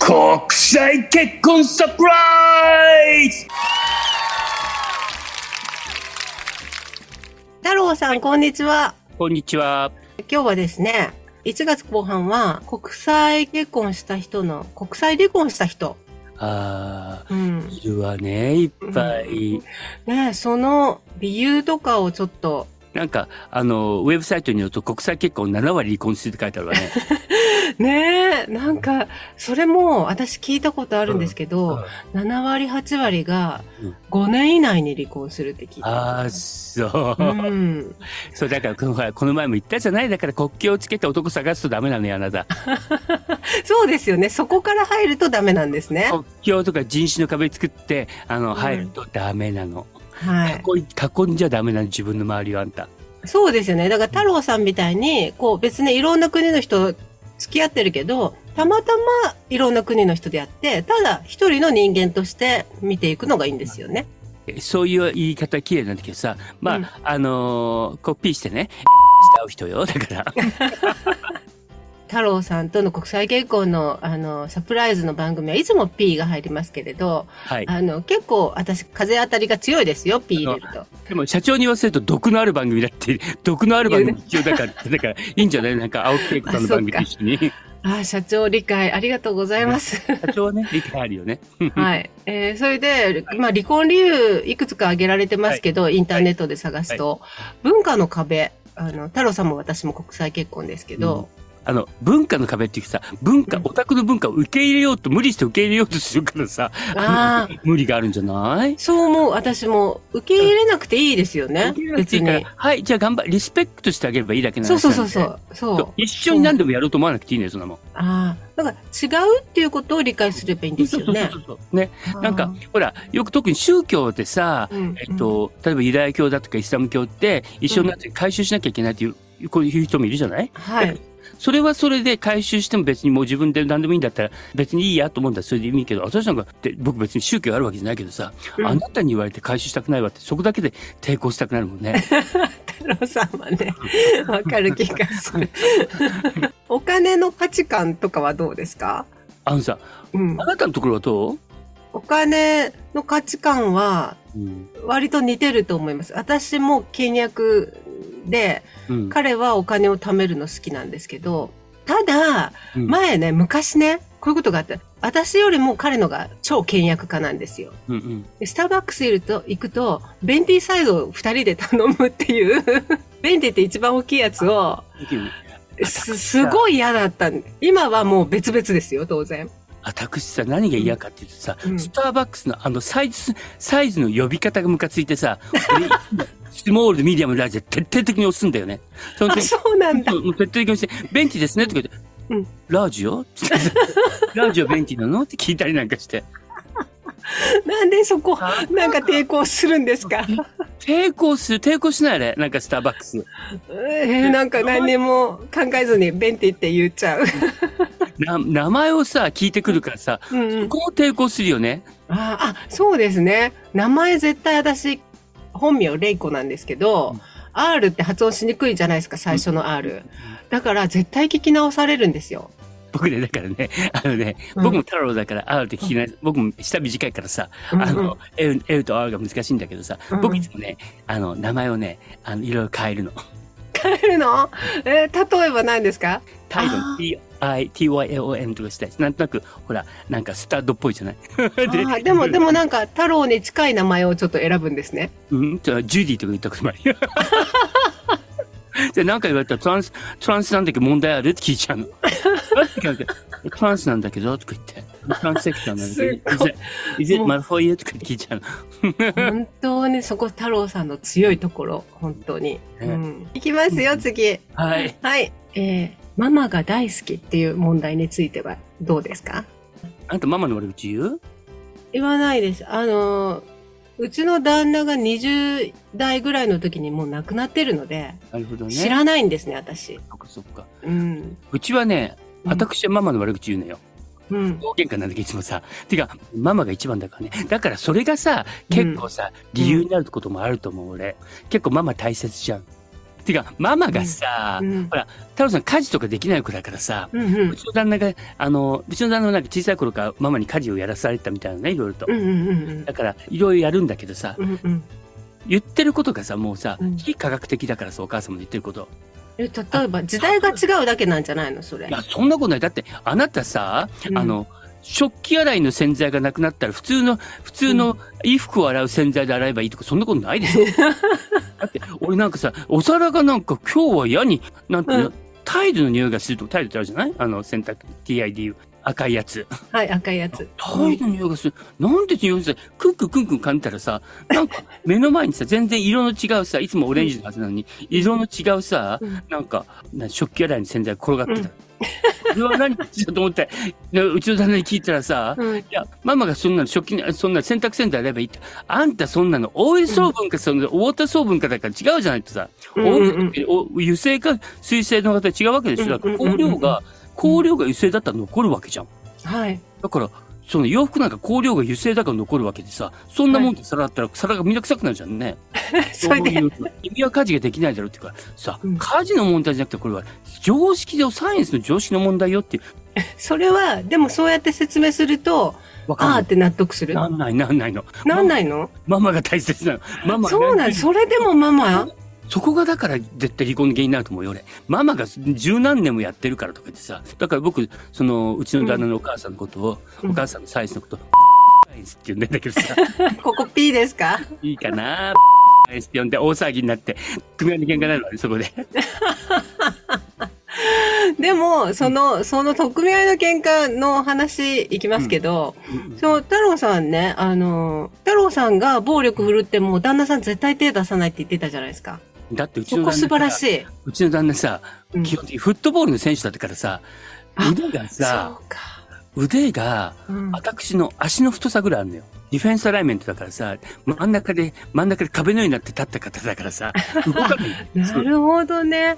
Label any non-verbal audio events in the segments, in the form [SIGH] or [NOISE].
国際結婚サプライズ太郎さん、こんにちは。こんにちは。今日はですね、1月後半は国際結婚した人の、国際離婚した人。ああ、うん。いるわね、いっぱい。ねその理由とかをちょっと、なんか、あの、ウェブサイトによると国際結婚7割離婚するって書いてあるわね。[LAUGHS] ねえ、なんか、それも私聞いたことあるんですけど、7割、8割がうん5年以内に離婚するって聞いてああ、そう。うん。[LAUGHS] そう、だからこの、前も言ったじゃないだから国境をつけて男探すとダメなのよ、あなた。そうですよね。そこから入るとダメなんですね。国境とか人種の壁作って、あの、ん入るとダメなの。はい。囲い、囲んじゃダメなの、自分の周りをあんた。そうですよね。だから太郎さんみたいに、こう別にいろんな国の人付き合ってるけど、たまたまいろんな国の人でやって、ただ一人の人間として見ていくのがいいんですよね。そういう言い方綺麗なんだけどさ、まあ、うんあのーコピーしてね、[LAUGHS] しう人よ、だから。太郎さんとの国際結婚のあのサプライズの番組はいつも P が入りますけれど、はい。あの結構私風当たりが強いですよ、P 入れると。でも社長に言わせると毒のある番組だって、[LAUGHS] 毒のある番組必要だから、だからいいんじゃない？なんか青木恵子さんの番組と一緒に。ああ、社長理解ありがとうございます。[LAUGHS] 社長はね、理解あるよね。[LAUGHS] はい。えーそれで、まあ、離婚理由いくつか挙げられてますけど、インターネットで探すと、文化の壁、あの、太郎さんも私も国際結婚ですけど、あの、文化の壁っていうかさ、文化、うんオタクの文化を受け入れようと、無理して受け入れようとするからさ、ああ、無理があるんじゃない？そう思う。私も受け入れなくていいですよね。別に。はい、じゃあ頑張リスペクトしてあげればいいだけなんそうですそうそうそう。そう。一緒に何でもやろうと思わなくていいのよ、そんなもん。ああ、だから違うっていうことを理解すればいいんですよねそう。そうそうそうね。なんか、ほら、よく特に宗教でさ、うん、えっと、例えばユダヤ教だとかイスラム教って、一緒になって回収しなきゃいけないっていう、こういう人もいるじゃない？はい。それはそれで回収しても別にもう自分で何でもいいんだったら別にいいやと思うんだらそれでいいけど、私なんかって僕別に宗教あるわけじゃないけどさ、うんあなたに言われて回収したくないわってそこだけで抵抗したくなるもんね。[LAUGHS] 太郎さんはね、[LAUGHS] わかる気がする。[LAUGHS] お金の価値観とかはどうですか？あのさ、うんあ。なたのところはどう？お金の価値観はうん。割と似てると思います。私も倹約で、うん。彼はお金を貯めるの好きなんですけど、ただ、うん前ね、昔ね、こういうことがあって、私よりも彼のが超倹約家なんですよ。うんうん。でスターバックスいると、行くと、ベンティサイズを二人で頼むっていう、ベンティって一番大きいやつを、す、すごい嫌だった。今はもう別々ですよ、当然。私さ、何が嫌かって言うとさ、うんスターバックスのあのサイズ、サイズの呼び方がムカついてさ、俺 [LAUGHS] スモール、ミディアム、ラージで徹底的に押すんだよね。そのあ、時そうなんだ。徹底的に押して、ベンチですねとか言って、うんラージよ [LAUGHS] ラージはベンチなの？って聞いたりなんかして。なんでそこ、なんか抵抗するんですか？抵抗する、抵抗しないあれ。なんかスターバックス。えー、なんか何にも考えずにベンティって言っちゃう。な名前をさ、聞いてくるからさ、うんうんそこも抵抗するよね。ああ、そうですね。名前絶対私、本名レイコなんですけど、うん R って発音しにくいじゃないですか、最初の R。だから絶対聞き直されるんですよ。僕ね、だからね、[LAUGHS] あのね、うん僕も太郎だから R って聞きない、僕も下短いからさ、うんうんあの、L, L と R が難しいんだけどさ、うん僕いつもね、あの、名前をね、あの、いろいろ変えるの。変えるの？えー例えば何ですか？タイドあ T-I、T-Y-L-O-N とかしたやつ。なんとなく、ほら、なんかスタッドっぽいじゃない？[LAUGHS] あーでも、でもなんか太郎に近い名前をちょっと選ぶんですね。うんじゃあジュディとか言ったこともあるよ。[LAUGHS] じゃあ何か言われたらトランス、トランスなんだけど問題ある？って聞いちゃうの。[LAUGHS] トランスなんだけど？とか言って。トランスセクションなんだけど。い Is it, is it mal for you? とか聞いちゃうの。本当にそこ太郎さんの強いところ、本当に。うん。いきますよ、次。はい。はい。えー、ママが大好きっていう問題についてはどうですか？あんたママの悪口言う？言わないです。あのー、うちの旦那が20代ぐらいの時にもう亡くなってるので、なるほどね。知らないんですね、私。そっかそっか。うん。うちはね、うん私はママの悪口言うのよ。うん。大喧嘩なんだけどいつもさ。てか、ママが一番だからね。だからそれがさ、結構さ、理由になることもあると思う、俺。結構ママ大切じゃん。っててか、ママがさ、うんほら、太郎さん家事とかできない子だからさ、うんうんうちの旦那が、あの、うちの旦那はなんか小さい頃からママに家事をやらされてたみたいなね、いろいろとう。んうんうんだから、いろいろやるんだけどさ、うんうん言ってることがさ、もうさうん、非科学的だからさ、お母さんも言ってること。え例えば時代が違うだけなんじゃないのそれ。いや、そんなことない。だって、あなたさ、うん。あの、食器洗いの洗剤がなくなったら、普通の、普通の衣服を洗う洗剤で洗えばいいとか、そんなことないでしょ。[LAUGHS] だって、俺なんかさ、お皿がなんか今日は嫌に、なんていうん。タイルの匂いがするとか、タイルってあるじゃない？あの、洗濯、TID、赤いやつ。はい赤いやつタイルの匂いがする。なんで匂いがするクンクンクンクン感じたらさ、[LAUGHS] なんか目の前にさ、全然色の違うさ、いつもオレンジのはずなのに、色の違うさ、うんなんか、な食器洗いの洗剤が転がってた。これは何かしらと思って、でうちの旦那に聞いたらさ、うんいや、ママがそんなの食器に、そんな洗濯洗剤やればいいって。あんたそんなの、オイル成分か、その、ウォーター成分かだから違うじゃないとさ、うんうん油性か水性の方違うわけでしょ。だから香料が、香料が油性だったら残るわけじゃん。はいだから、その洋服なんか香料が油性だから残るわけでさ、そんなもんで皿あったら皿がみんな臭くなるじゃんね。それでういう君は家事ができないだろうっていうか、さ、うん家事の問題じゃなくてこれは常識で、サイエンスの常識の問題よっていう。それはでもそうやって説明するとわかんない。あって納得するなんないなんないの。なんないのママが大切なの。ママそうなんそれでもママそこがだから絶対離婚の原因になると思うよ、俺。ママが十何年もやってるからとか言ってさ。だから僕、その、うちの旦那のお母さんのことを、うん。お母さんのサイエンスのこと、サイエンスって言うん。だけどさ、ここ P ですか？いいかな？サイスって呼んで大騒ぎになって、組合の喧嘩になるわね、そこで。[LAUGHS] でもそのその特命の喧嘩の話いきますけど、そう太郎さんねあの太郎さんが暴力振るっても旦那さん絶対手出さないって言ってたじゃないですかだってうちその旦那こ素晴らさしい、うちの旦那さ、うん基本的にフットボールの選手だったからさ、あ腕がさ、腕が、うん私の足の太さぐらいあるのよ。ディフェンスアライメントだからさ、真ん中で、真ん中で壁のようになって立った方だからさ、[LAUGHS] 動かない。なるほどね。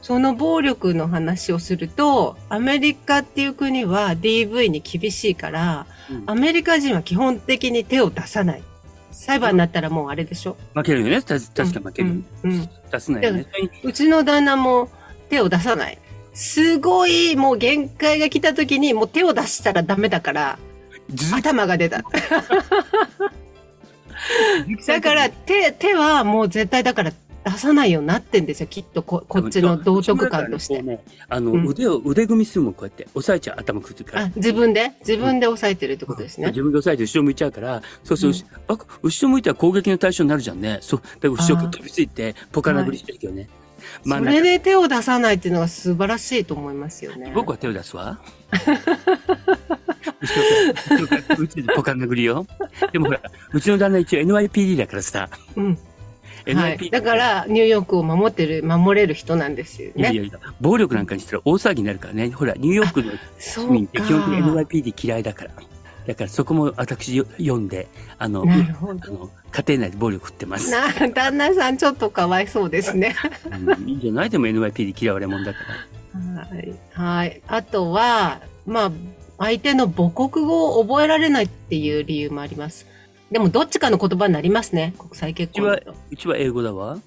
その暴力の話をすると、アメリカっていう国は DV に厳しいから、うんアメリカ人は基本的に手を出さない。裁判になったらもうあれでしょ。負けるよね。た確か負ける。うんうん出すなよね。うちの旦那も手を出さない。すごい、もう限界が来た時に、もう手を出したらダメだから、頭が出た。[LAUGHS] だから、手、手はもう絶対だから出さないようになってんですよ。きっとこ、こっちの道徳感として。ね、あの、うん腕を、腕組みするもん、こうやって。押さえちゃう、頭くっつくから。あ、自分で？自分で押さえてるってことですね。自分で押さえて後ろ向いちゃうから、そうそう、あ後ろ向いたら攻撃の対象になるじゃんね。そう。だから後ろから飛びついて、ポカ殴りしてるけどね。まあそれで手を出さないっていうのが素晴らしいと思いますよね。僕は手を出すわ。[LAUGHS] 後ろから、後ろからうちでポカ殴りよ。でもほら、うちの旦那一応 NYPD だからさ。うん。はい。だから、ニューヨークを守ってる、守れる人なんですよね。いやいやいや、暴力なんかにしたら大騒ぎになるからね。ほら、ニューヨークの市民ってか。基本的に NYPD 嫌いだから。だからそこも私よ読んで、あの、なるほど。あの家庭内で暴力振ってます。な、旦那さんちょっとかわいそうですね。うんいいんじゃない？でも NYPD 嫌われ者だから。はい。はい。あとは、まあ、相手の母国語を覚えられないっていう理由もあります。でも、どっちかの言葉になりますね。国際結婚だと。うちは英語だわ。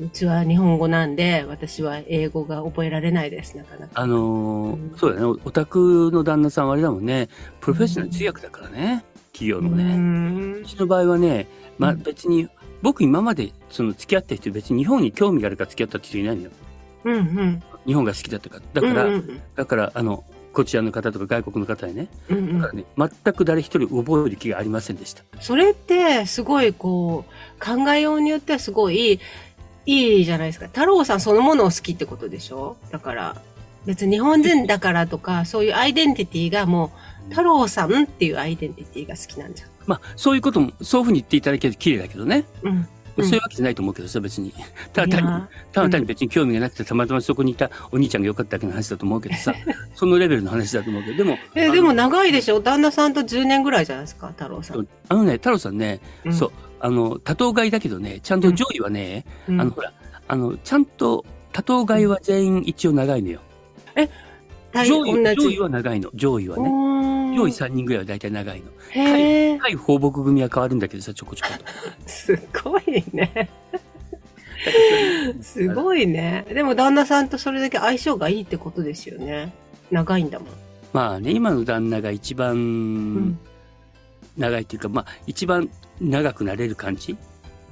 うちは日本語なんで、私は英語が覚えられないです、なかなか。あのーうんそうだね。おオタクの旦那さんはあれだもんね。プロフェッショナル通訳だからね。企業のうね。んうちの場合はね、まあうん別に、僕今までその付き合った人別に日本に興味があるから付き合ったって人いないのよ。うんうん。日本が好きだったから。だから、うんうんだから、あの、こちらの方とか外国の方にね、うんうんだからね、全く誰一人覚える気がありませんでした。それって、すごい、こう、考えようによってはすごい、いいじゃないですか。太郎さんそのものを好きってことでしょ？だから、別に日本人だからとか、そういうアイデンティティがもう、太郎さんっていうアイデンティティが好きなんじまあ、そういうことも、そういうふうに言っていただけると綺麗だけどね。ゃん。うん。うん。そういうわけじゃないと思うけどさ、別に。ただ単にただ単に別に興味がなくて、たまたまそこにいたお兄ちゃんが良かっただけの話だと思うけどさ、[LAUGHS] そのレベルの話だと思うけど、でも、え、でも長いでしょ？旦那さんと10年ぐらいじゃないですか太郎さん。あのね、太郎さんね、うん。そう、あの、多頭飼いだけどね、ちゃんと上位はね、うん。あの、ほら、あの、ちゃんと多頭飼いは全員一応長いのよ。大上位上位は長いの、上位はね。ね上位3人ぐらいは大体長いの。へえ、対放牧組は変わるんだけどさ、ちょこちょこと。[LAUGHS] すごいね。[LAUGHS] すごいね。でも旦那さんとそれだけ相性がいいってことですよね。長いんだもん。まあね、今の旦那が一う番ん。長いっていうか、まあ一番長くなれる感じ？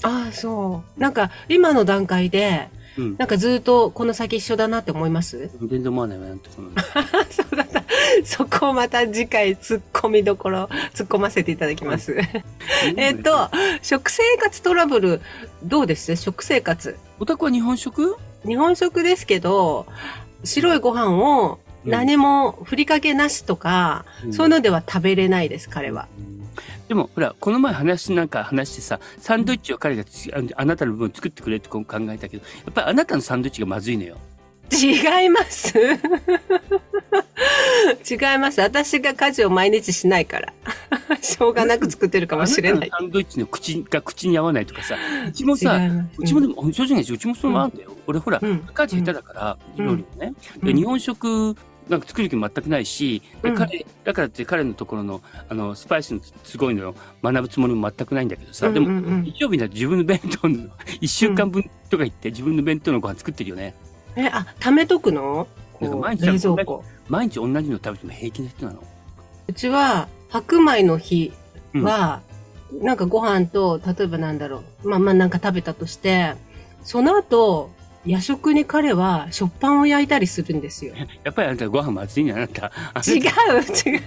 ああ、そう。なんか、今の段階で、うん。なんかずっとこの先一緒だなって思います？全然思わないわ、なんてその [LAUGHS] そう。[LAUGHS] そこをまた次回突っ込みどころ、突っ込ませていただきます。[LAUGHS] えっと、食生活トラブル、どうです？食生活。お宅は日本食？日本食ですけど、白いご飯を何もふりかけなしとか、そういうのでは食べれないです、彼は。でも、ほら、この前話なんか話してさ、サンドイッチを彼がつああなたの分作ってくれって考えたけど、やっぱりあなたのサンドイッチがまずいのよ。違います。[LAUGHS] 違います。私が家事を毎日しないから。[LAUGHS] しょうがなく作ってるかもしれない。サンドイッチの口が口に合わないとかさ、うちもさ、うちもでも、正直うちもそうなんだよ。俺ほら、うん家事下手だから、うん料理もね。で、うん日本食、なんか作る気全くないし、彼、だからって彼のところの、あの、スパイスのすごいのを学ぶつもりも全くないんだけどさ、でも、うんうんうん日曜日になって自分の弁当の、一週間分とか言って自分の弁当のご飯作ってるよね。え、あ、貯めとくの？こ毎日冷蔵庫。毎日同じの食べても平気な人なの？うちは、白米の日は、なんかご飯と、例えばなんだろう。まあまあなんか食べたとして、その後、夜食に彼は食パンを焼いたりするんですよ。[LAUGHS] やっぱりあなたご飯まずいね、あなた。あなた違う、違う。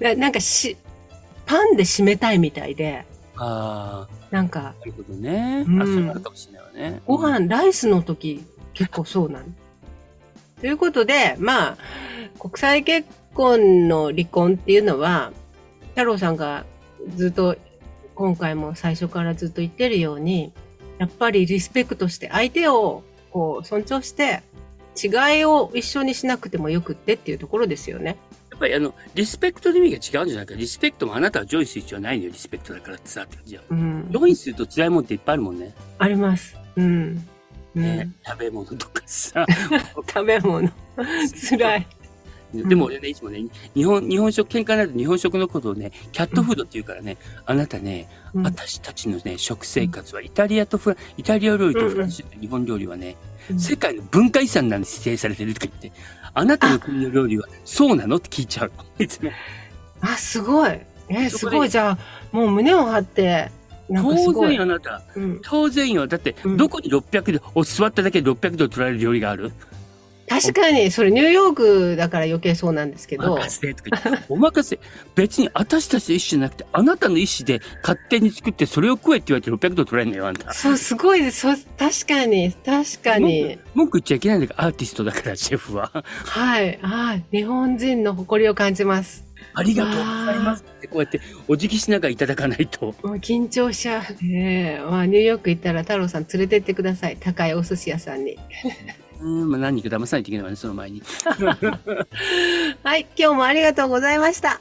ななんかし、パンで締めたいみたいで、あなんか、あ、なるほどね。うんあ、そうなるかもしれないわね。ご飯、ライスの時、結構そうなの。ということで、まあ、国際結婚の離婚っていうのは、太郎さんがずっと、今回も最初からずっと言ってるように、やっぱりリスペクトして、相手をこう尊重して、違いを一緒にしなくてもよくってっていうところですよね。やっぱりあの、リスペクトの意味が違うんじゃないか。リスペクトもあなたはジョイする必要はないのよ、リスペクトだからってさ、って感じよ。うんジ。ョイすると辛いもんっていっぱいあるもんね。あります。うん。ねね、食べ物とかさ。[LAUGHS] 食べ物。辛い。でも俺ね、いつもね、日本、日本食、喧嘩になると日本食のことをね、キャットフードって言うからね、あなたね、うん私たちのね、食生活はイタリアとフラン、イタリア料理とフランス、日本料理はね、うん世界の文化遺産なんで指定されてるとか言って、あなたの国の料理はそうなのって聞いちゃう。いつも。あ、すごい。え、すごい。じゃあ、もう胸を張って、当。然よ、あなた。うん、当然よ。だって、うんどこに600度、お座っただけで600度取られる料理がある？確かに、それニューヨークだから余計そうなんですけおど、任せとか言って、お任せ。別に私たちの意思じゃなくて、あなたの意思で勝手に作って、それを食えって言われて600度取られるのよ、あんた。そう、すごいです。そう確かに、確かに。文句言っちゃいけないんだから、アーティストだから、シェフは。はい。はい。日本人の誇りを感じます。ありがとう。ございますって、こう。やってお辞儀しながらいただかないと。もう。緊張しちゃう。ええまあ、ニューヨーク行ったら太郎さん連れてってください。高いお寿司屋さんに。う。ん、まあ何人か騙さないといけないわね、その前に。はい。今日もありがとう。ございました。